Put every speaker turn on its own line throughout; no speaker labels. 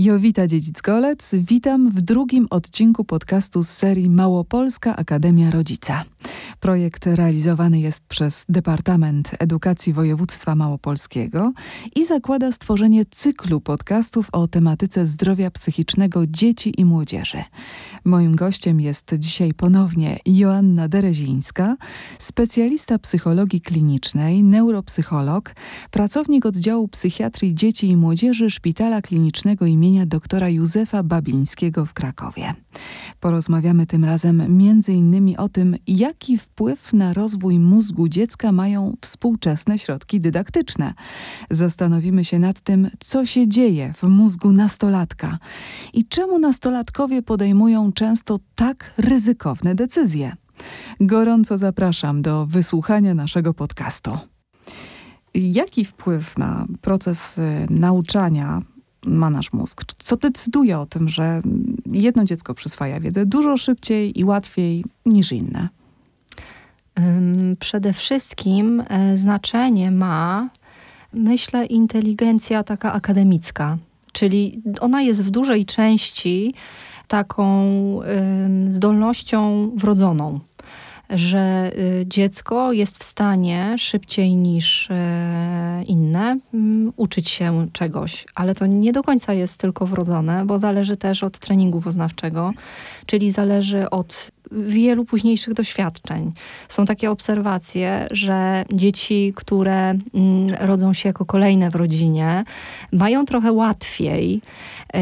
Jowita Dziedzic-Golec, witam w drugim odcinku podcastu z serii Małopolska Akademia Rodzica. Projekt realizowany jest przez Departament Edukacji Województwa Małopolskiego i zakłada stworzenie cyklu podcastów o tematyce zdrowia psychicznego dzieci i młodzieży. Moim gościem jest dzisiaj ponownie Joanna Derezińska, specjalista psychologii klinicznej, neuropsycholog, pracownik oddziału psychiatrii dzieci i młodzieży Szpitala Klinicznego im imienia doktora Józefa Babińskiego w Krakowie. Porozmawiamy tym razem innymi o tym, jaki wpływ na rozwój mózgu dziecka mają współczesne środki dydaktyczne. Zastanowimy się nad tym, co się dzieje w mózgu nastolatka i czemu nastolatkowie podejmują często tak ryzykowne decyzje. Gorąco zapraszam do wysłuchania naszego podcastu. Jaki wpływ na proces y, nauczania ma nasz mózg? Co decyduje o tym, że jedno dziecko przyswaja wiedzę dużo szybciej i łatwiej niż inne?
Przede wszystkim e, znaczenie ma, myślę, inteligencja taka akademicka, czyli ona jest w dużej części taką zdolnością wrodzoną że y, dziecko jest w stanie szybciej niż e, inne uczyć się czegoś, ale to nie do końca jest tylko wrodzone, bo zależy też od treningu poznawczego, czyli zależy od wielu późniejszych doświadczeń. Są takie obserwacje, że dzieci, które mm, rodzą się jako kolejne w rodzinie, mają trochę łatwiej e,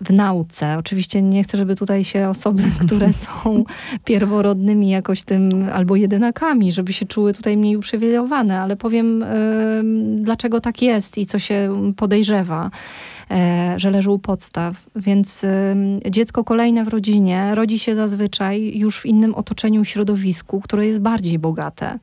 w nauce. Oczywiście nie chcę, żeby tutaj się osoby, które są pierworodnymi jakoś tym albo jedynakami, żeby się czuły tutaj mniej uprzywilejowane, ale powiem, dlaczego tak jest i co się podejrzewa. E, że leży u podstaw. Więc dziecko kolejne w rodzinie rodzi się zazwyczaj już w innym otoczeniu, środowisku, które jest bardziej bogate,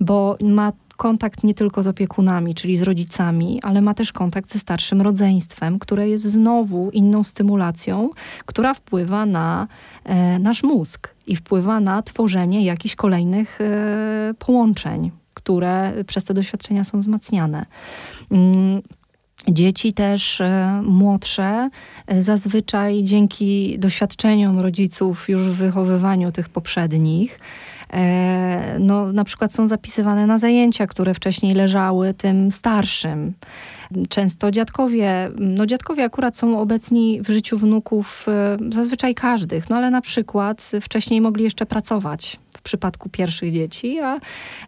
bo ma kontakt nie tylko z opiekunami, czyli z rodzicami, ale ma też kontakt ze starszym rodzeństwem, które jest znowu inną stymulacją, która wpływa na e, nasz mózg i wpływa na tworzenie jakichś kolejnych e, połączeń, które przez te doświadczenia są wzmacniane. Mm, Dzieci też e, młodsze, e, zazwyczaj dzięki doświadczeniom rodziców już w wychowywaniu tych poprzednich, e, no, na przykład są zapisywane na zajęcia, które wcześniej leżały tym starszym. Często dziadkowie, no dziadkowie akurat są obecni w życiu wnuków zazwyczaj każdych, no ale na przykład wcześniej mogli jeszcze pracować przypadku pierwszych dzieci, a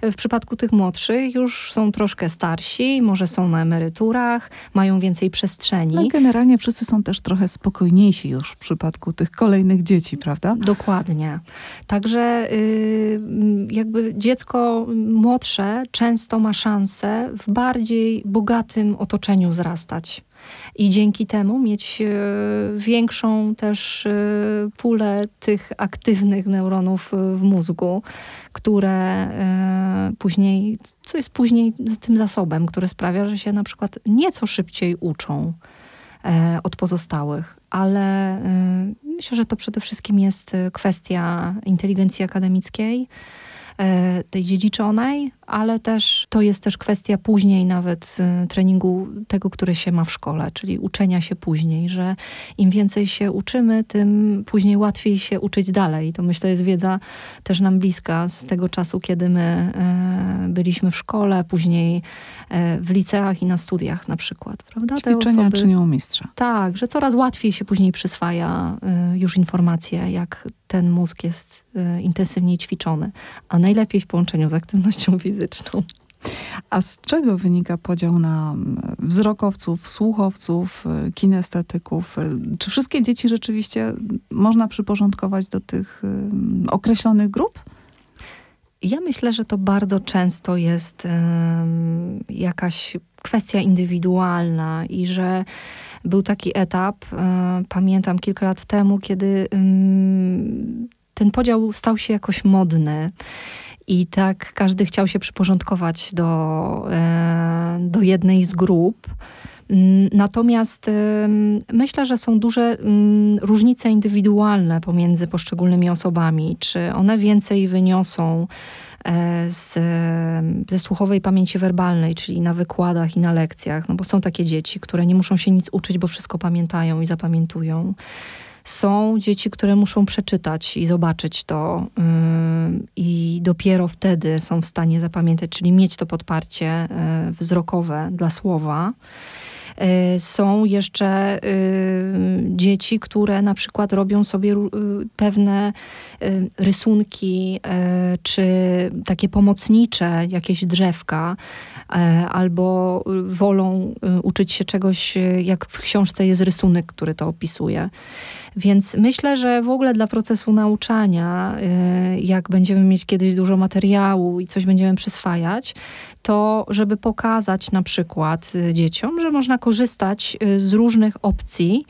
w przypadku tych młodszych już są troszkę starsi, może są na emeryturach, mają więcej przestrzeni.
No generalnie wszyscy są też trochę spokojniejsi już w przypadku tych kolejnych dzieci, prawda?
Dokładnie. Także yy, jakby dziecko młodsze często ma szansę w bardziej bogatym otoczeniu wzrastać i dzięki temu mieć e, większą też e, pulę tych aktywnych neuronów w mózgu, które e, później, co jest później z tym zasobem, który sprawia, że się na przykład nieco szybciej uczą od pozostałych, ale myślę, że to przede wszystkim jest kwestia inteligencji akademickiej E, tej dziedziczonej, ale też to jest też kwestia później nawet e, treningu tego, który się ma w szkole, czyli uczenia się później, że im więcej się uczymy, tym później łatwiej się uczyć dalej. To myślę jest wiedza też nam bliska z tego czasu, kiedy my e, byliśmy w szkole, później w liceach i na studiach na przykład, prawda?
Ćwiczenia osoby, czynią mistrza.
Tak, że coraz łatwiej się później przyswaja już informacje, jak ten mózg jest intensywniej ćwiczony, a najlepiej w połączeniu z aktywnością fizyczną.
A z czego wynika podział na mm, wzrokowców, słuchowców, y, kinestetyków? Y, czy wszystkie dzieci rzeczywiście można przyporządkować do tych y, określonych grup?
Ja myślę, że to bardzo często jest jakaś kwestia indywidualna i że był taki etap, pamiętam kilka lat temu, kiedy ten podział stał się jakoś modny. I tak każdy chciał się przyporządkować do, e, do jednej z grup. Mm, natomiast myślę, że są duże mm, różnice indywidualne pomiędzy poszczególnymi osobami. Czy one więcej wyniosą z, ze słuchowej pamięci werbalnej, czyli na wykładach i na lekcjach, no bo są takie dzieci, które nie muszą się nic uczyć, bo wszystko pamiętają i zapamiętują. Są dzieci, które muszą przeczytać i zobaczyć to, yy, i dopiero wtedy są w stanie zapamiętać, czyli mieć to podparcie yy, wzrokowe dla słowa. Y, są jeszcze y, dzieci, które na przykład robią sobie y, pewne rysunki czy takie pomocnicze, jakieś drzewka, albo wolą uczyć się czegoś, jak w książce jest rysunek, który to opisuje. Więc myślę, że w ogóle dla procesu nauczania, jak będziemy mieć kiedyś dużo materiału i coś będziemy przyswajać, to żeby pokazać na przykład y, dzieciom, że można korzystać y, z różnych opcji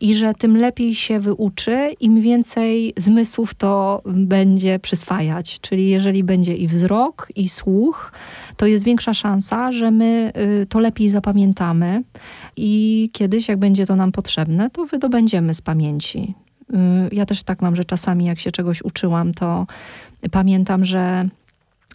i że tym lepiej się wyuczy, im więcej zmysłów to będzie przyswajać. Czyli jeżeli będzie i wzrok, i słuch, to jest większa szansa, że my y, to lepiej zapamiętamy i kiedyś, jak będzie to nam potrzebne, to wydobędziemy z pamięci. Ja też tak mam, że czasami jak się czegoś uczyłam, to pamiętam, że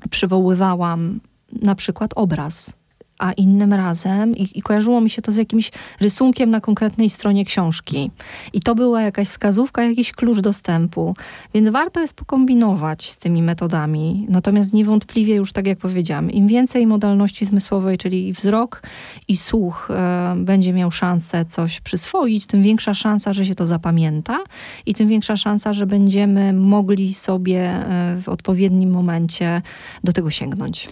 przywoływałam na przykład obraz a innym razem i, i, kojarzyło mi się to z jakimś rysunkiem na konkretnej stronie książki. I to była jakaś wskazówka, jakiś klucz dostępu. Więc warto jest pokombinować z tymi metodami. Natomiast niewątpliwie już tak jak powiedziałam, im więcej modalności zmysłowej, czyli wzrok i słuch e, będzie miał szansę coś przyswoić, tym większa szansa, że się to zapamięta i tym większa szansa, że będziemy mogli sobie e, w odpowiednim momencie do tego sięgnąć.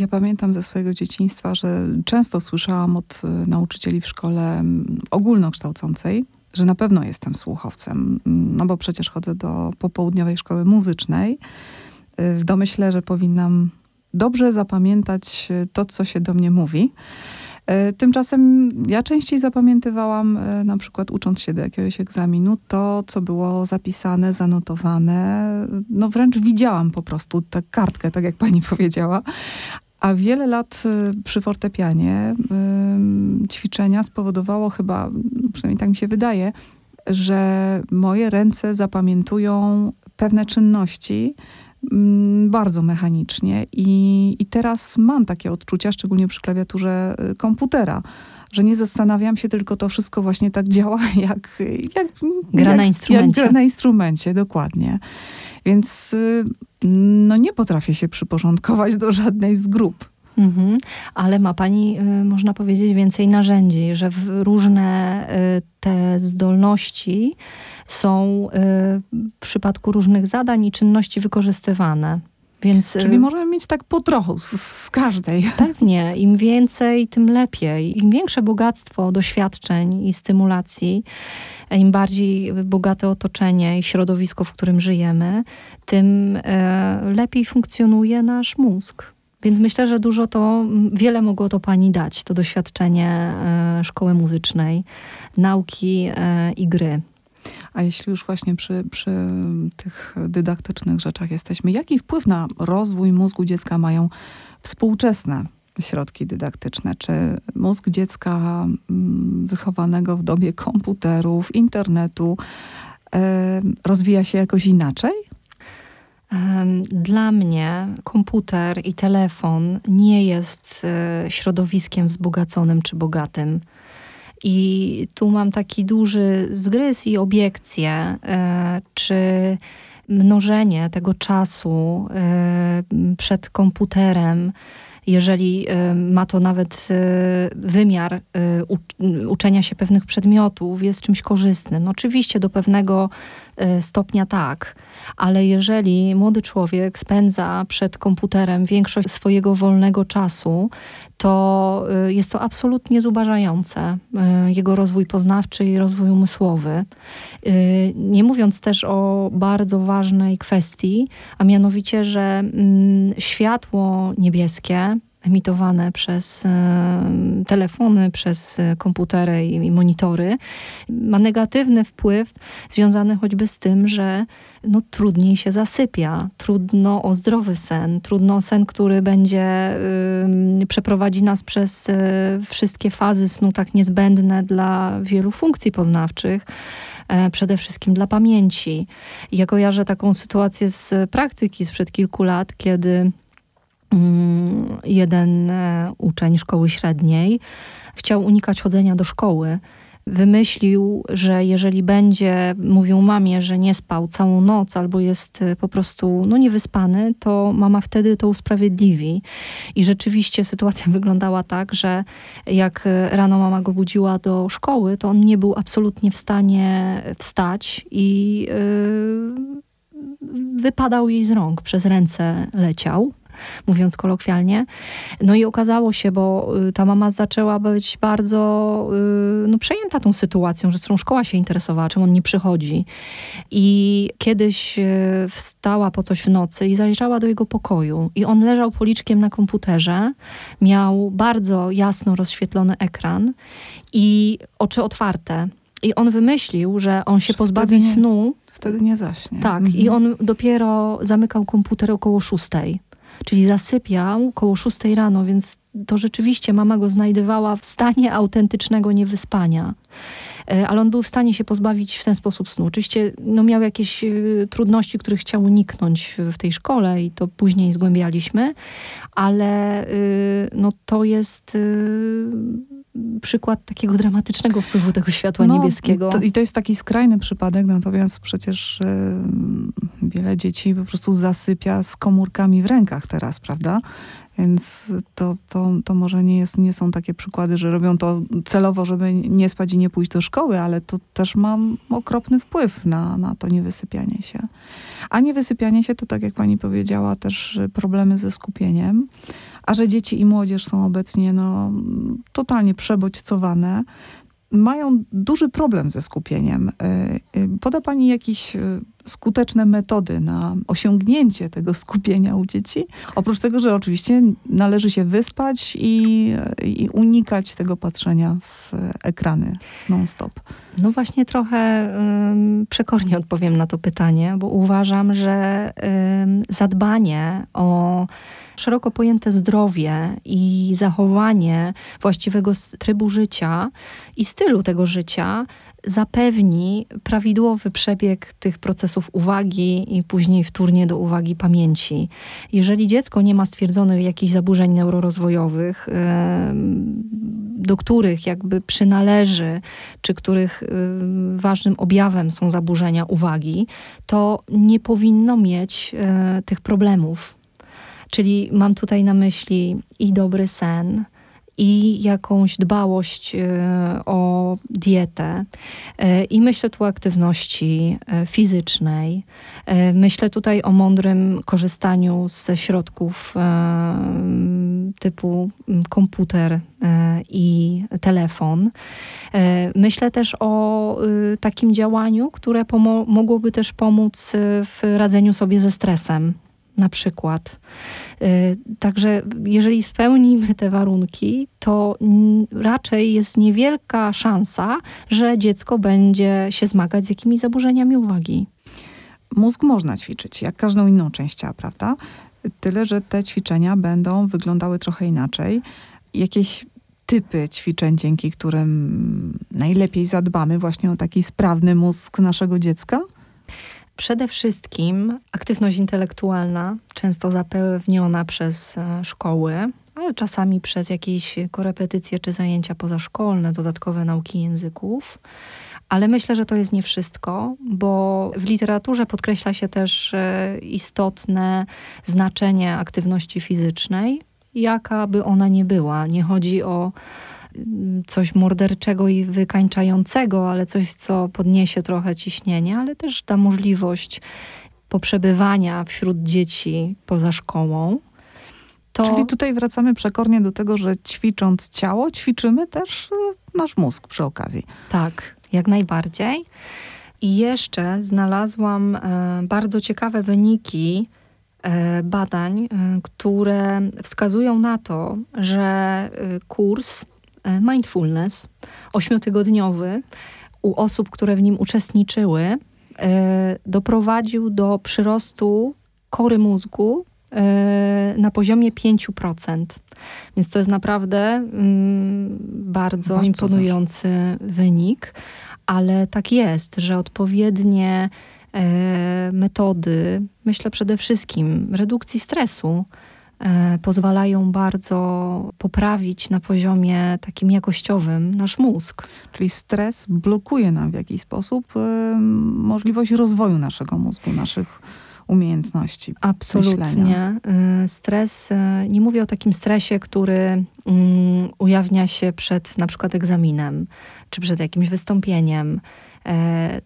Ja pamiętam ze swojego dzieciństwa, że często słyszałam od y, nauczycieli w szkole ogólnokształcącej, że na pewno jestem słuchowcem, no bo przecież chodzę do popołudniowej szkoły muzycznej. Y, w domyśle, że powinnam dobrze zapamiętać y, to, co się do mnie mówi. Tymczasem ja częściej zapamiętywałam, na przykład ucząc się do jakiegoś egzaminu, to, co było zapisane, zanotowane. No wręcz widziałam po prostu tę kartkę, tak jak pani powiedziała. A wiele lat y, przy fortepianie ćwiczenia spowodowało chyba, przynajmniej tak mi się wydaje, że moje ręce zapamiętują pewne czynności bardzo mechanicznie i, i teraz mam takie odczucia, szczególnie przy klawiaturze y, komputera, że nie zastanawiam się, tylko to wszystko właśnie tak działa, jak, jak,
gra, jak, na instrumencie.
jak gra na instrumencie. Dokładnie. Więc y, no nie potrafię się przyporządkować do żadnej z grup.
Mhm. Ale ma Pani, y, można powiedzieć, więcej narzędzi, że różne y, te zdolności są w przypadku różnych zadań i czynności wykorzystywane.
Więc, Czyli możemy mieć tak po trochu z, z, każdej.
Pewnie. Im więcej, tym lepiej. Im większe bogactwo doświadczeń i stymulacji, im bardziej bogate otoczenie i środowisko, w którym żyjemy, tym e, lepiej funkcjonuje nasz mózg. Więc myślę, że dużo to, wiele mogło to pani dać, to doświadczenie e, szkoły muzycznej, nauki e, i gry.
A jeśli już właśnie przy, przy tych dydaktycznych rzeczach jesteśmy, jaki wpływ na rozwój mózgu dziecka mają współczesne środki dydaktyczne? Czy mózg dziecka mm, wychowanego w dobie komputerów, internetu rozwija się jakoś inaczej?
Dla mnie komputer i telefon nie jest e, środowiskiem wzbogaconym czy bogatym. I tu mam taki duży zgryz i obiekcję, e, czy mnożenie tego czasu e, przed komputerem, jeżeli ma to nawet wymiar uczenia się pewnych przedmiotów, jest czymś korzystnym. No oczywiście do pewnego stopnia tak ale jeżeli młody człowiek spędza przed komputerem większość swojego wolnego czasu, to y, jest to absolutnie zubażające y, jego rozwój poznawczy i rozwój umysłowy. Y, nie mówiąc też o bardzo ważnej kwestii, a mianowicie, że mm, światło niebieskie emitowane przez telefony, przez komputery i monitory, ma negatywny wpływ związany choćby z tym, że no, trudniej się zasypia, trudno o zdrowy sen, trudno o sen, który będzie y, przeprowadzi nas przez y, wszystkie fazy snu tak niezbędne dla wielu funkcji poznawczych. przede wszystkim dla pamięci. Ja kojarzę taką sytuację z praktyki sprzed kilku lat, kiedy jeden uczeń szkoły średniej chciał unikać chodzenia do szkoły wymyślił, że jeżeli będzie mówił mamie, że nie spał całą noc albo jest e, po prostu no, niewyspany, to mama wtedy to usprawiedliwi. I rzeczywiście sytuacja wyglądała tak, że jak rano mama go budziła do szkoły, to on nie był absolutnie w stanie wstać i yy, wypadał jej z rąk, przez ręce leciał mówiąc kolokwialnie. No i okazało się, bo y, ta mama zaczęła być bardzo y, no, przejęta tą sytuacją, że z którą szkoła się interesowała, czym on nie przychodzi. I kiedyś y, wstała po coś w nocy i zajrzała do jego pokoju. I on leżał policzkiem na komputerze, miał bardzo jasno rozświetlony ekran i oczy otwarte. I on wymyślił, że on się pozbawi snu.
Wtedy nie zaśnie.
Tak, mhm. i on dopiero zamykał komputer około szóstej czyli zasypiał koło 6 rano, więc to rzeczywiście mama go znajdowała w stanie autentycznego niewyspania. E, ale on był w stanie się pozbawić w ten sposób snu. Oczywiście no, miał jakieś y, trudności, których chciał uniknąć w, tej szkole i to później zgłębialiśmy, ale y, no, to jest przykład takiego dramatycznego wpływu tego światła no, niebieskiego.
To, I to jest taki skrajny przypadek, natomiast przecież y, wiele dzieci po prostu zasypia z komórkami w rękach teraz, prawda? Więc to, to, to może nie, jest, nie są takie przykłady, że robią to celowo, żeby nie spać i nie pójść do szkoły, ale to też ma okropny wpływ na, na to niewysypianie się. A niewysypianie się to, tak jak pani powiedziała, też problemy ze skupieniem. A że dzieci i młodzież są obecnie no, totalnie przebodźcowane, mają duży problem ze skupieniem. E, e, poda Pani jakieś e, skuteczne metody na osiągnięcie tego skupienia u dzieci? Oprócz tego, że oczywiście należy się wyspać i, i unikać tego patrzenia w ekrany non-stop.
No właśnie trochę um, przekornie odpowiem na to pytanie, bo uważam, że um, zadbanie o szeroko pojęte zdrowie i zachowanie właściwego trybu życia i stylu tego życia zapewni prawidłowy przebieg tych procesów uwagi i później wtórnie do uwagi pamięci. Jeżeli dziecko nie ma stwierdzonych jakichś zaburzeń neurorozwojowych, do których jakby przynależy, czy których ważnym objawem są zaburzenia uwagi, to nie powinno mieć e, tych problemów. Czyli mam tutaj na myśli i dobry sen, i jakąś dbałość e, o dietę. E, I myślę tu o aktywności e, fizycznej. Myślę tutaj o mądrym korzystaniu ze środków typu komputer i telefon. Myślę też o takim działaniu, które mogłoby też pomóc w radzeniu sobie ze stresem na przykład. Y, także jeżeli spełnimy te warunki, to raczej jest niewielka szansa, że dziecko będzie się zmagać z jakimiś zaburzeniami uwagi.
Mózg można ćwiczyć, jak każdą inną część ciała, prawda? Tyle, że te ćwiczenia będą wyglądały trochę inaczej. Jakieś typy ćwiczeń, dzięki którym najlepiej zadbamy właśnie o taki sprawny mózg naszego dziecka?
Przede wszystkim aktywność intelektualna, często zapewniona przez e, szkoły, ale czasami przez jakieś korepetycje czy zajęcia pozaszkolne, dodatkowe nauki języków. Ale myślę, że to jest nie wszystko, bo w literaturze podkreśla się też e, istotne znaczenie aktywności fizycznej, jaka by ona nie była. Nie chodzi o coś morderczego i wykańczającego, ale coś, co podniesie trochę ciśnienie, ale też da możliwość poprzebywania wśród dzieci poza szkołą.
To... Czyli tutaj wracamy przekornie do tego, że ćwicząc ciało, ćwiczymy też e, nasz mózg przy okazji.
Tak, jak najbardziej. I jeszcze znalazłam e, bardzo ciekawe wyniki e, badań, które wskazują na to, że kurs mindfulness ośmiotygodniowy u osób, które w nim uczestniczyły, e, doprowadził do przyrostu kory mózgu e, na poziomie 5%. Więc to jest naprawdę mm, bardzo, bardzo imponujący wynik. ale tak jest, że odpowiednie e, metody, myślę przede wszystkim redukcji stresu, e, pozwalają bardzo poprawić na poziomie takim jakościowym nasz mózg.
Czyli stres blokuje nam w jakiś sposób y, możliwość rozwoju naszego mózgu, naszych umiejętności.
Absolutnie.
Myślenia.
Stres, nie mówię o takim stresie, który mm, ujawnia się przed na przykład egzaminem, czy przed jakimś wystąpieniem. E,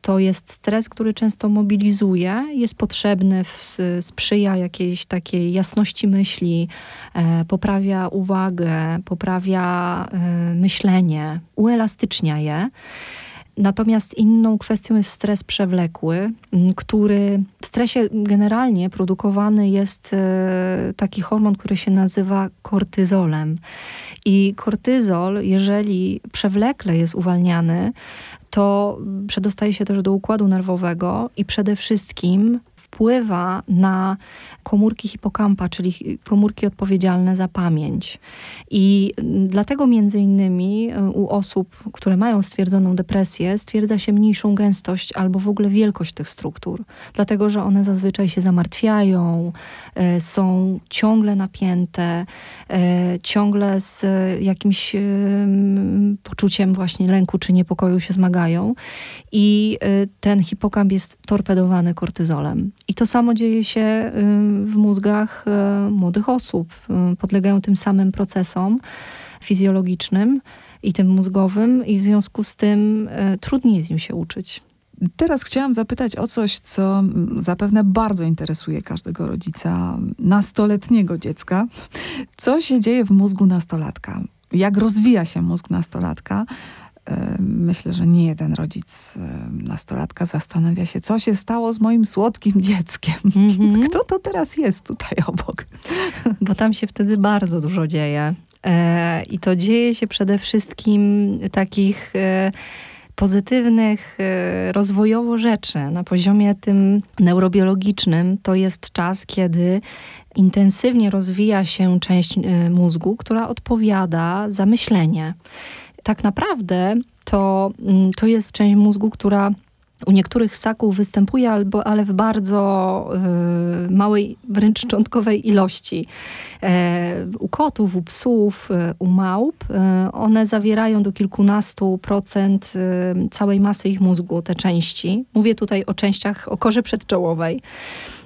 to jest stres, który często mobilizuje, jest potrzebny, sprzyja jakiejś takiej jasności myśli, e, poprawia uwagę, poprawia e, myślenie, uelastycznia je. Natomiast inną kwestią jest stres przewlekły, który w stresie generalnie produkowany jest taki hormon, który się nazywa kortyzolem. I kortyzol, jeżeli przewlekle jest uwalniany, to przedostaje się też do układu nerwowego i przede wszystkim wpływa na komórki hipokampa, czyli komórki odpowiedzialne za pamięć. I dlatego między innymi e, u osób, które mają stwierdzoną depresję, stwierdza się mniejszą gęstość albo w ogóle wielkość tych struktur. Dlatego, że one zazwyczaj się zamartwiają, e, są ciągle napięte, e, ciągle z jakimś poczuciem właśnie lęku czy niepokoju się zmagają. I ten hipokamp jest torpedowany kortyzolem. I to samo dzieje się w mózgach e, młodych osób. E, podlegają tym samym procesom fizjologicznym i tym mózgowym, i w związku z tym trudniej jest im się uczyć.
Teraz chciałam zapytać o coś, co zapewne bardzo interesuje każdego rodzica nastoletniego dziecka. Co się dzieje w mózgu nastolatka? Jak rozwija się mózg nastolatka? Myślę, że nie jeden rodzic nastolatka zastanawia się, co się stało z moim słodkim dzieckiem. Mm -hmm. Kto to teraz jest tutaj obok?
Bo tam się wtedy bardzo dużo dzieje. E, I to dzieje się przede wszystkim takich e, pozytywnych e, rozwojowo rzeczy na poziomie tym neurobiologicznym. To jest czas, kiedy intensywnie rozwija się część mózgu, która odpowiada za myślenie tak naprawdę to, mm, to jest część mózgu, która u niektórych ssaków występuje, albo, ale w bardzo y, małej, wręcz szczątkowej ilości. E, u kotów, u psów, y, u małp, y, one zawierają do kilkunastu procent całej masy ich mózgu, te części. Mówię tutaj o częściach, o korze przedczołowej.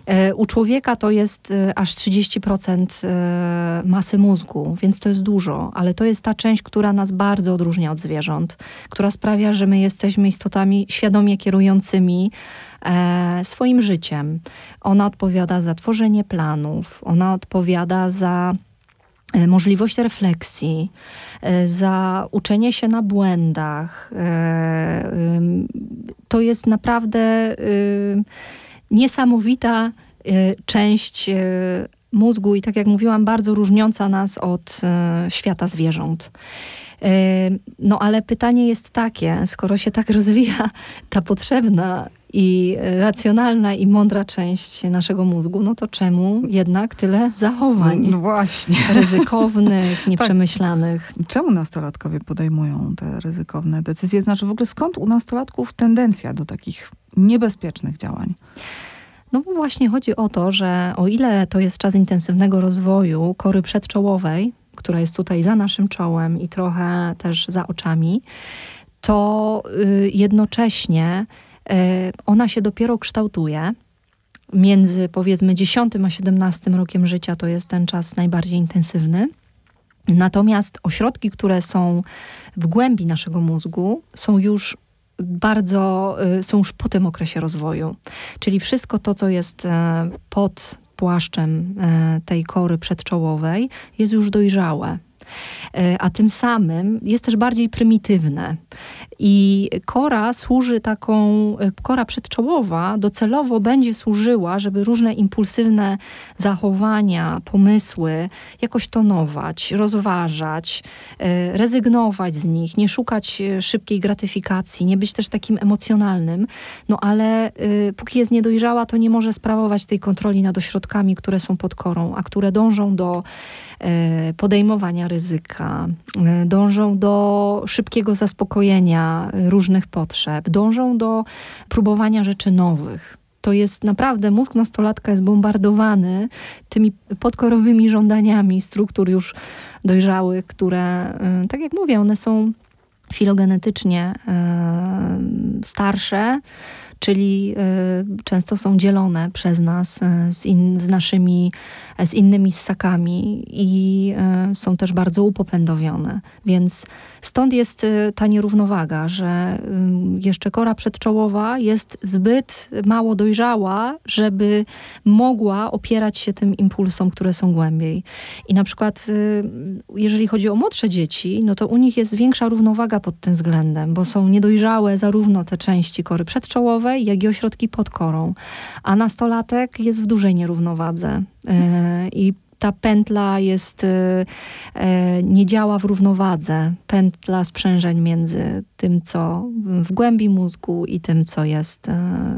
E, u człowieka to jest e, aż 30% e, masy mózgu, więc to jest dużo, ale to jest ta część, która nas bardzo odróżnia od zwierząt, która sprawia, że my jesteśmy istotami świadomie kierującymi swoim życiem. Ona odpowiada za tworzenie planów, ona odpowiada za możliwość refleksji, za uczenie się na błędach. To jest naprawdę niesamowita y, część y, mózgu i tak jak mówiłam, bardzo różniąca nas od y, świata zwierząt. No ale pytanie jest takie, skoro się tak rozwija ta potrzebna i racjonalna i mądra część naszego mózgu, no to czemu jednak tyle zachowań?
No właśnie.
Ryzykownych, tak. nieprzemyślanych.
Tak. Czemu nastolatkowie podejmują te ryzykowne decyzje? Znaczy w ogóle skąd u nastolatków tendencja do takich niebezpiecznych działań?
No właśnie chodzi o to, że o ile to jest czas intensywnego rozwoju kory przedczołowej, która jest tutaj za naszym czołem i trochę też za oczami, to y, jednocześnie y, ona się dopiero kształtuje. Między powiedzmy 10 a 17 rokiem życia to jest ten czas najbardziej intensywny. Natomiast ośrodki, które są w głębi naszego mózgu, są już bardzo y, są już po tym okresie rozwoju. Czyli wszystko to, co jest e, pod płaszczem e, tej kory przedczołowej, jest już dojrzałe. E, a tym samym jest też bardziej prymitywne. I kora służy taką, e, kora przedczołowa docelowo będzie służyła, żeby różne impulsywne zachowania, pomysły jakoś tonować, rozważać, e, rezygnować z nich, nie szukać szybkiej gratyfikacji, nie być też takim emocjonalnym. No ale póki jest niedojrzała, to nie może sprawować tej kontroli nad ośrodkami, które są pod korą, a które dążą do podejmowania ryzyka, dążą do szybkiego zaspokojenia różnych potrzeb, dążą do próbowania rzeczy nowych. To jest naprawdę, mózg nastolatka jest bombardowany tymi podkorowymi żądaniami struktur już dojrzałych, które, y, tak jak mówię, one są filogenetycznie starsze, czyli y, często są dzielone przez nas z, in, z naszymi z innymi ssakami i y, są też bardzo upopędowione. Więc stąd jest y, ta nierównowaga, że y, jeszcze kora przedczołowa jest zbyt mało dojrzała, żeby mogła opierać się tym impulsom, które są głębiej. I na przykład jeżeli chodzi o młodsze dzieci, no to u nich jest większa równowaga pod tym względem, bo są niedojrzałe zarówno te części kory przedczołowej, jak i ośrodki pod korą. A nastolatek jest w dużej nierównowadze. E, I ta pętla jest, e, e, nie działa w równowadze. Pętla sprzężeń między tym, co w głębi mózgu i tym, co jest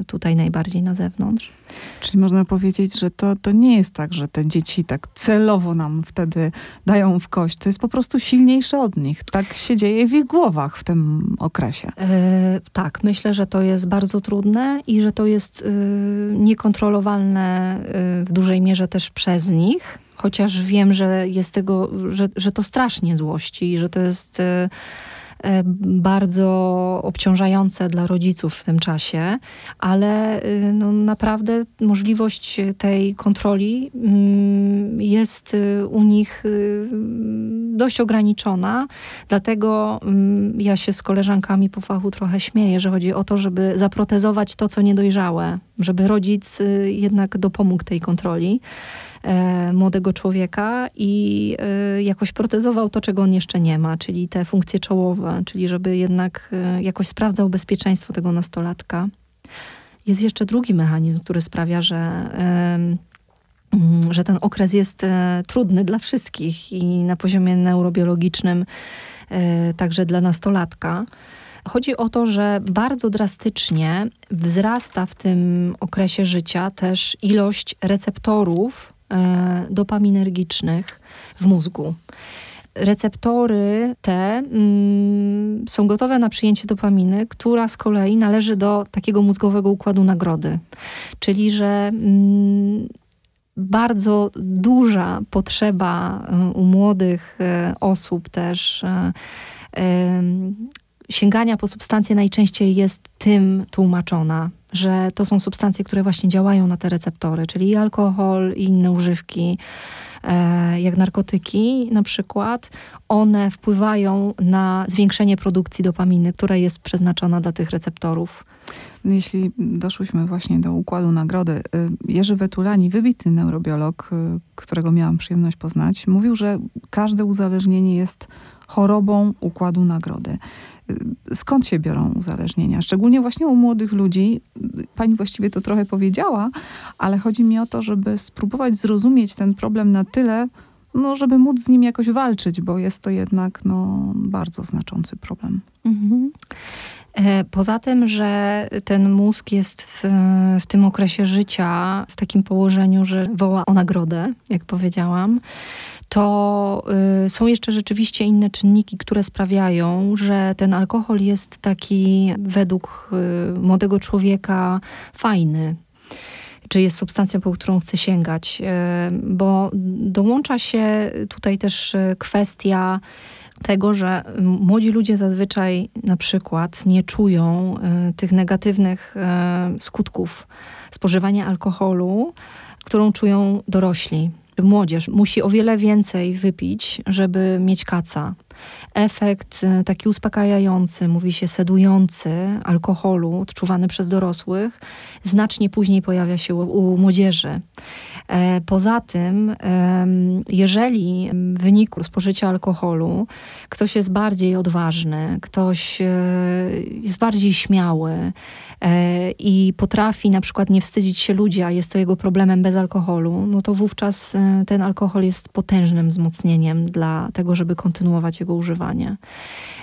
tutaj najbardziej na zewnątrz.
Czyli można powiedzieć, że to, to nie jest tak, że te dzieci tak celowo nam wtedy dają w kość. To jest po prostu silniejsze od nich. Tak się dzieje w ich głowach w tym okresie. E,
tak, myślę, że to jest bardzo trudne i że to jest y, niekontrolowalne y, w dużej mierze też przez nich. Chociaż wiem, że jest tego, że, że to strasznie złości i że to jest y, bardzo obciążające dla rodziców w tym czasie, ale y, no, naprawdę możliwość tej kontroli mm, jest y, u nich y, dość ograniczona. Dlatego mm, ja się z koleżankami po fachu trochę śmieję, że chodzi o to, żeby zaprotezować to, co niedojrzałe, żeby rodzic jednak dopomógł tej kontroli. E, młodego człowieka i e, jakoś protezował to, czego on jeszcze nie ma, czyli te funkcje czołowe, czyli żeby jednak e, jakoś sprawdzał bezpieczeństwo tego nastolatka. Jest jeszcze drugi mechanizm, który sprawia, że mm, że ten okres jest trudny dla wszystkich i na poziomie neurobiologicznym także dla nastolatka. Chodzi o to, że bardzo drastycznie wzrasta w tym okresie życia też ilość receptorów dopaminergicznych w mózgu. Receptory te mm, są gotowe na przyjęcie dopaminy, która z kolei należy do takiego mózgowego układu nagrody. Czyli, że mm, bardzo duża potrzeba e, u młodych e, osób też sięgania po substancje najczęściej jest tym tłumaczona, że to są substancje, które właśnie działają na te receptory, czyli alkohol, i inne używki, e, jak narkotyki na przykład, one wpływają na zwiększenie produkcji dopaminy, która jest przeznaczona dla tych receptorów.
No, jeśli doszłyśmy właśnie do układu nagrody, y, Jerzy Wetulani, wybitny neurobiolog, y, którego miałam przyjemność poznać, mówił, że każde uzależnienie jest chorobą układu nagrody. Skąd się biorą uzależnienia? Szczególnie właśnie u młodych ludzi. Pani właściwie to trochę powiedziała, ale chodzi mi o to, żeby spróbować zrozumieć ten problem na tyle, no, żeby móc z nim jakoś walczyć, bo jest to jednak no, bardzo znaczący problem. Mhm.
E, poza tym, że ten mózg jest w, w tym okresie życia w takim położeniu, że woła o nagrodę, jak powiedziałam, to y, są jeszcze rzeczywiście inne czynniki, które sprawiają, że ten alkohol jest taki według y, młodego człowieka fajny. Czy jest substancją, po którą chce sięgać, y, bo dołącza się tutaj też y, kwestia tego, że młodzi ludzie zazwyczaj na przykład nie czują y, tych negatywnych y, skutków spożywania alkoholu, którą czują dorośli młodzież musi o wiele więcej wypić, żeby mieć kaca. Efekt e, taki uspokajający, mówi się sedujący alkoholu odczuwany przez dorosłych, znacznie później pojawia się u, u młodzieży. E, poza tym, jeżeli w wyniku spożycia alkoholu ktoś jest bardziej odważny, ktoś e, jest bardziej śmiały, E, i potrafi na przykład nie wstydzić się ludzi, a jest to jego problemem bez alkoholu, no to wówczas ten alkohol jest potężnym wzmocnieniem dla tego, żeby kontynuować jego używanie.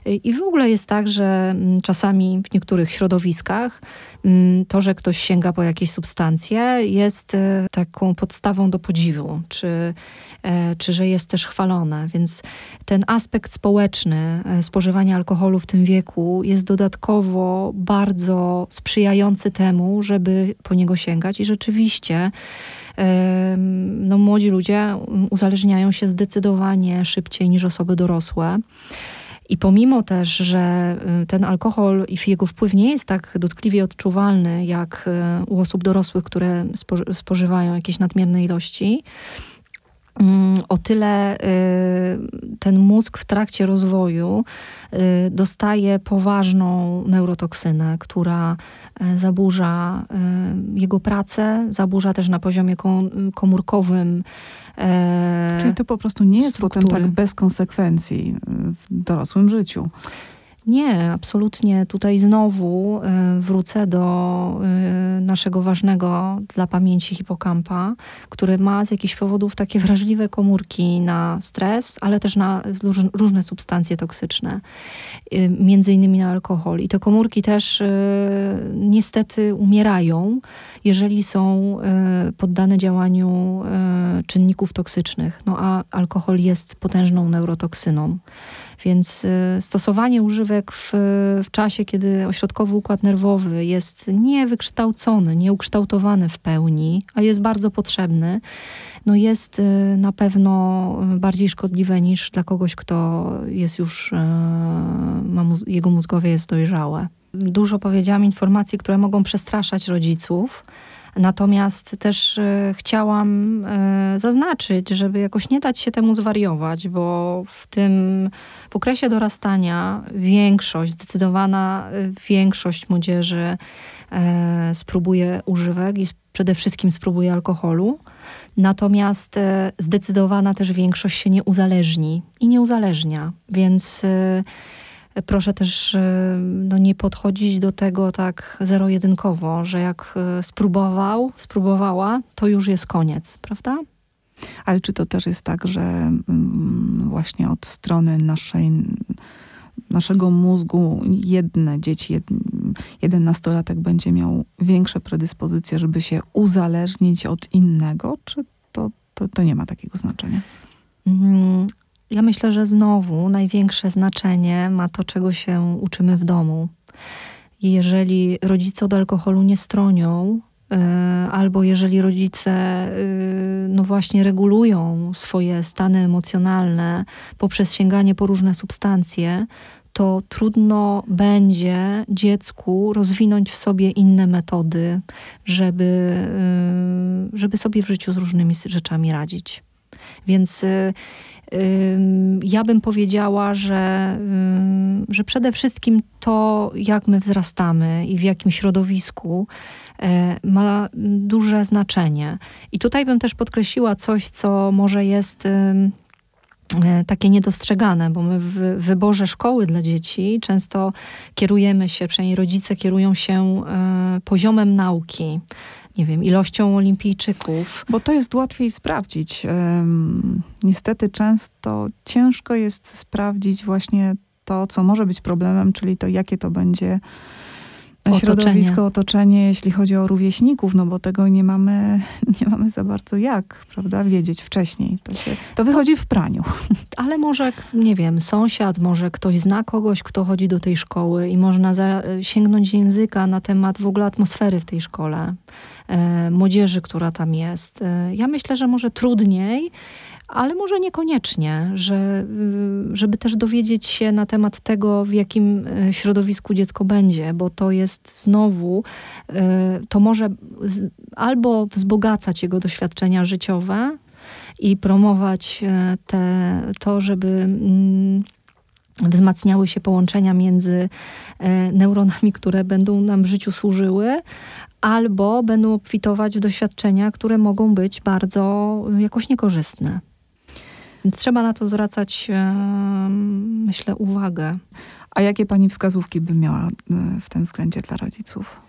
I w ogóle jest tak, że mm, czasami w niektórych środowiskach to, że ktoś sięga po jakieś substancje, jest taką podstawą do podziwu, czy, czy że jest też chwalone. Więc ten aspekt społeczny spożywania alkoholu w tym wieku jest dodatkowo bardzo sprzyjający temu, żeby po niego sięgać i rzeczywiście no, młodzi ludzie uzależniają się zdecydowanie szybciej niż osoby dorosłe. I pomimo też, że y, ten alkohol i jego wpływ nie jest tak dotkliwie odczuwalny jak y, u osób dorosłych, które spożywają jakieś nadmierne ilości, o tyle y, ten mózg w trakcie rozwoju dostaje poważną neurotoksynę, która zaburza jego pracę, zaburza też na poziomie komórkowym
E, Czyli to po prostu nie jest struktury. potem tak bez konsekwencji w dorosłym życiu.
Nie, absolutnie. Tutaj znowu y, wrócę do y, naszego ważnego dla pamięci hipokampa, który ma z jakichś powodów takie wrażliwe komórki na stres, ale też na różne substancje toksyczne, y, między innymi na alkohol. I te komórki też niestety umierają, jeżeli są poddane działaniu czynników toksycznych. No a alkohol jest potężną neurotoksyną. Więc y, stosowanie używek w, w czasie, kiedy ośrodkowy układ nerwowy jest niewykształcony, nieukształtowany w pełni, a jest bardzo potrzebny, no jest y, na pewno bardziej szkodliwe niż dla kogoś, kto jest już, y, ma, jego mózgowie jest dojrzałe. Dużo powiedziałam informacji, które mogą przestraszać rodziców. Natomiast też e, chciałam e, zaznaczyć, żeby jakoś nie dać się temu zwariować, bo w tym w okresie dorastania większość, zdecydowana e, większość młodzieży spróbuje używek i przede wszystkim spróbuje alkoholu. Natomiast zdecydowana też większość się nie uzależni i nie uzależnia. Więc proszę też e, no, nie podchodzić do tego tak zero-jedynkowo, że jak e, spróbował, spróbowała, to już jest koniec, prawda?
Ale czy to też jest tak, że mm, właśnie od strony naszej, naszego mózgu jedne dzieci, jed, jeden nastolatek będzie miał większe predyspozycje, żeby się uzależnić od innego, czy to, to, to nie ma takiego znaczenia?
Ja myślę, że znowu największe znaczenie ma to, czego się uczymy w domu. Jeżeli rodzice od alkoholu nie stronią, y, albo jeżeli rodzice y, no właśnie regulują swoje stany emocjonalne poprzez sięganie po różne substancje, to trudno będzie dziecku rozwinąć w sobie inne metody, żeby, y, żeby sobie w życiu z różnymi rzeczami radzić. Więc ja bym powiedziała, że, że przede wszystkim to, jak my wzrastamy i w jakim środowisku, e, ma duże znaczenie. I tutaj bym też podkreśliła coś, co może jest e, takie niedostrzegane, bo my w wyborze szkoły dla dzieci często kierujemy się, przynajmniej rodzice kierują się e, poziomem nauki nie wiem, ilością olimpijczyków.
Bo to jest łatwiej sprawdzić. Um, niestety często ciężko jest sprawdzić właśnie to, co może być problemem, czyli to, jakie to będzie środowisko, otoczenie, jeśli chodzi o rówieśników, no bo tego nie mamy, nie mamy za bardzo jak, prawda, wiedzieć wcześniej. To, się, to wychodzi w praniu.
Ale może, nie wiem, sąsiad, może ktoś zna kogoś, kto chodzi do tej szkoły i można za, sięgnąć języka na temat w ogóle atmosfery w tej szkole, e, młodzieży, która tam jest. E, ja myślę, że może trudniej, ale może niekoniecznie, że, y, żeby też dowiedzieć się na temat tego, w jakim y, środowisku dziecko będzie, bo to jest znowu, y, to może albo wzbogacać jego doświadczenia życiowe i promować te, to, żeby mm, wzmacniały się połączenia między neuronami, które będą nam w życiu służyły, albo będą obfitować w doświadczenia, które mogą być bardzo jakoś niekorzystne. Więc trzeba na to zwracać, myślę, uwagę.
A jakie pani wskazówki by miała e, w tym względzie dla rodziców?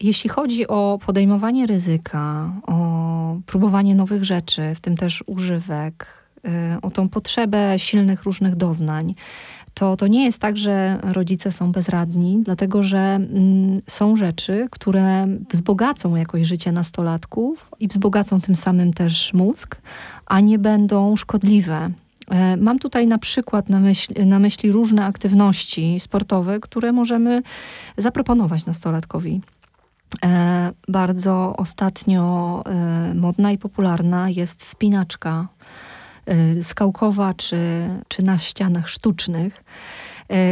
Jeśli chodzi o podejmowanie ryzyka, o próbowanie nowych rzeczy, w tym też używek, o tą potrzebę silnych różnych doznań, to, to nie jest tak, że rodzice są bezradni, dlatego że mm, są rzeczy, które wzbogacą jakoś życie nastolatków i wzbogacą tym samym też mózg, a nie będą szkodliwe. E, mam tutaj na przykład na myśli, na myśli różne aktywności sportowe, które możemy zaproponować nastolatkowi. E, bardzo ostatnio e, modna i popularna jest spinaczka Y, skałkowa czy, czy na ścianach sztucznych,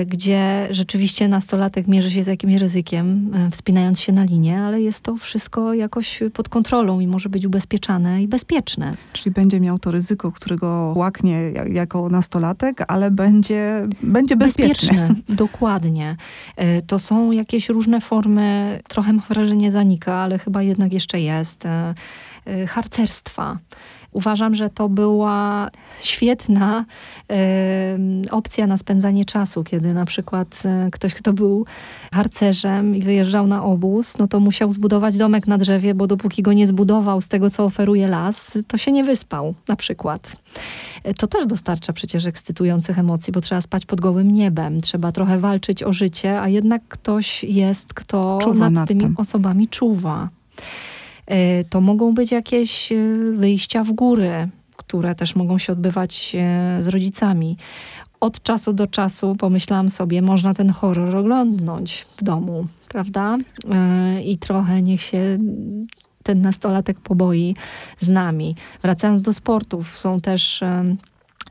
y, gdzie rzeczywiście nastolatek mierzy się z jakimś ryzykiem, y, wspinając się na linię, ale jest to wszystko jakoś pod kontrolą i może być ubezpieczane i bezpieczne.
Czyli będzie miał to ryzyko, którego łaknie jako nastolatek, ale będzie, będzie bezpieczne.
Bezpieczne, dokładnie. To są jakieś różne formy, trochę mam wrażenie zanika, ale chyba jednak jeszcze jest, harcerstwa Uważam, że to była świetna y, opcja na spędzanie czasu, kiedy na przykład y, ktoś, kto był harcerzem i wyjeżdżał na obóz, no to musiał zbudować domek na drzewie, bo dopóki go nie zbudował z tego, co oferuje las, to się nie wyspał na przykład. To też dostarcza przecież ekscytujących emocji, bo trzeba spać pod gołym niebem, trzeba trochę walczyć o życie, a jednak ktoś jest, kto nad, nad, tymi tym. osobami czuwa. E, to mogą być jakieś e, wyjścia w góry, które też mogą się odbywać e, z rodzicami. Od czasu do czasu pomyślałam sobie, można ten horror oglądnąć w domu, prawda? I trochę niech się ten nastolatek poboi z nami. Wracając do sportów, są też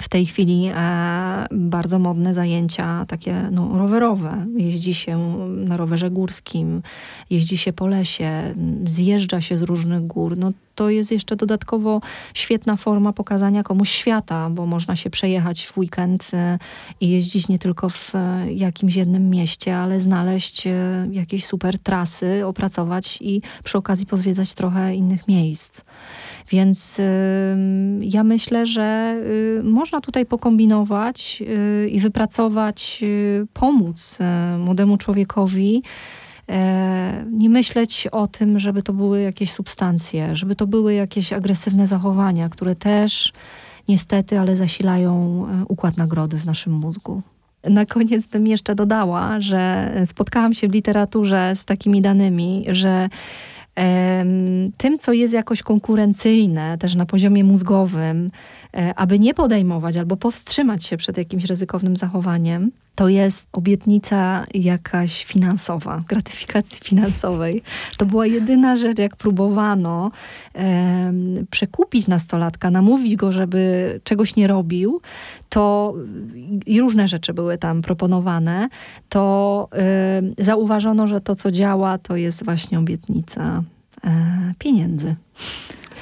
w tej chwili e, bardzo modne zajęcia takie no, rowerowe. Jeździ się na rowerze górskim, jeździ się po lesie, zjeżdża się z różnych gór. No, to jest jeszcze dodatkowo świetna forma pokazania komuś świata, bo można się przejechać w weekend e, i jeździć nie tylko w e, jakimś jednym mieście, ale znaleźć e, jakieś super trasy, opracować i przy okazji pozwiedzać trochę innych miejsc. Więc ja myślę, że y, można tutaj pokombinować y, i wypracować, y, pomóc młodemu człowiekowi. E, nie myśleć o tym, żeby to były jakieś substancje, żeby to były jakieś agresywne zachowania, które też niestety, ale zasilają e, układ nagrody w naszym mózgu. Na koniec bym jeszcze dodała, że spotkałam się w literaturze z takimi danymi, że tym, co jest jakoś konkurencyjne też na poziomie mózgowym, e, aby nie podejmować albo powstrzymać się przed jakimś ryzykownym zachowaniem, to jest obietnica jakaś finansowa, gratyfikacji finansowej. To była jedyna rzecz, jak próbowano e, przekupić nastolatka, namówić go, żeby czegoś nie robił, to i różne rzeczy były tam proponowane, to e, zauważono, że to, co działa, to jest właśnie obietnica e, pieniędzy.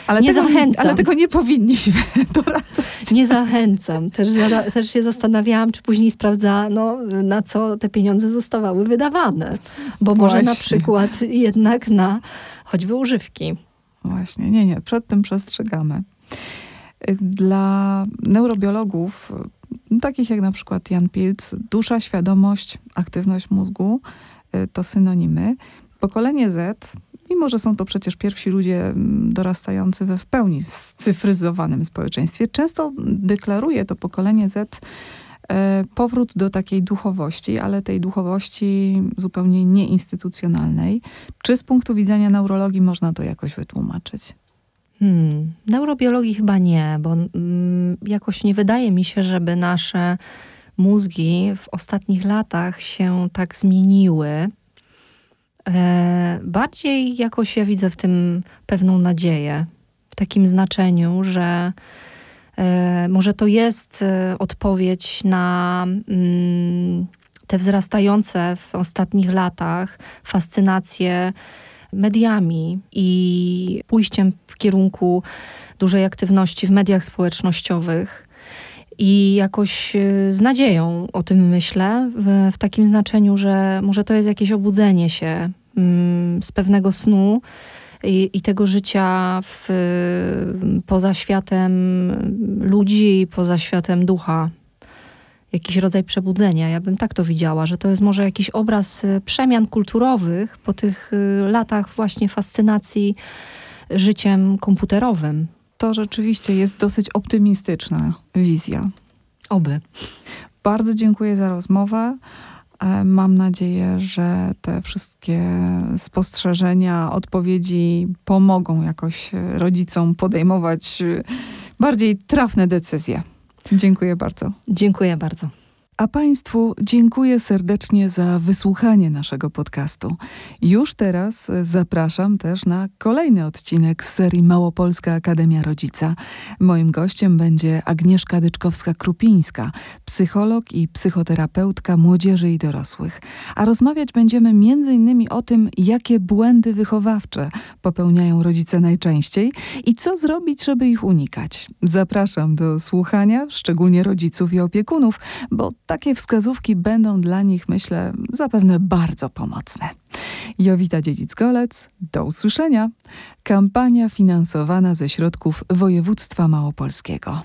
Ale nie tego, zachęcam. Ale tego nie powinniśmy doradzać.
Nie zachęcam. Też, też się zastanawiałam, czy później sprawdzano, na co te pieniądze zostawały wydawane. Bo Właśnie. może na przykład jednak na choćby używki.
Właśnie, nie, nie, przed tym przestrzegamy. Dla neurobiologów, takich jak na przykład Jan Pilc, dusza, świadomość, aktywność mózgu y, to synonimy. Pokolenie Z mimo że są to przecież pierwsi ludzie mm, dorastający we w pełni scyfryzowanym społeczeństwie, często deklaruje to pokolenie Z e, powrót do takiej duchowości, ale tej duchowości zupełnie nieinstytucjonalnej. Czy z punktu widzenia neurologii można to jakoś wytłumaczyć?
Hmm, neurobiologii chyba nie, bo mm, jakoś nie wydaje mi się, żeby nasze mózgi w ostatnich latach się tak zmieniły. E, bardziej jakoś ja widzę w tym pewną nadzieję, w takim znaczeniu, że e, może to jest e, odpowiedź na mm, te wzrastające w ostatnich latach fascynacje mediami i pójściem w kierunku dużej aktywności w mediach społecznościowych. I jakoś z nadzieją o tym myślę, w, w takim znaczeniu, że może to jest jakieś obudzenie się z pewnego snu i, i tego życia w, poza światem ludzi, poza światem ducha. Jakiś rodzaj przebudzenia. Ja bym tak to widziała, że to jest może jakiś obraz y, przemian kulturowych po tych y, latach właśnie fascynacji życiem komputerowym.
to rzeczywiście jest dosyć optymistyczna wizja.
Oby.
Bardzo dziękuję za rozmowę. E, mam nadzieję, że te wszystkie spostrzeżenia, odpowiedzi pomogą jakoś rodzicom podejmować bardziej trafne decyzje. Dziękuję bardzo.
Dziękuję bardzo.
A Państwu dziękuję serdecznie za wysłuchanie naszego podcastu. Już teraz zapraszam też na kolejny odcinek z serii Małopolska Akademia Rodzica. Moim gościem będzie Agnieszka Dyczkowska-Krupińska, psycholog i psychoterapeutka młodzieży i dorosłych. A rozmawiać będziemy m.in. o tym, jakie błędy wychowawcze popełniają rodzice najczęściej i co zrobić, żeby ich unikać. Zapraszam do słuchania, szczególnie rodziców i opiekunów, bo takie wskazówki będą dla nich, myślę, zapewne bardzo pomocne. Jowita Dziedzic-Golec, do usłyszenia. Kampania finansowana ze środków województwa małopolskiego.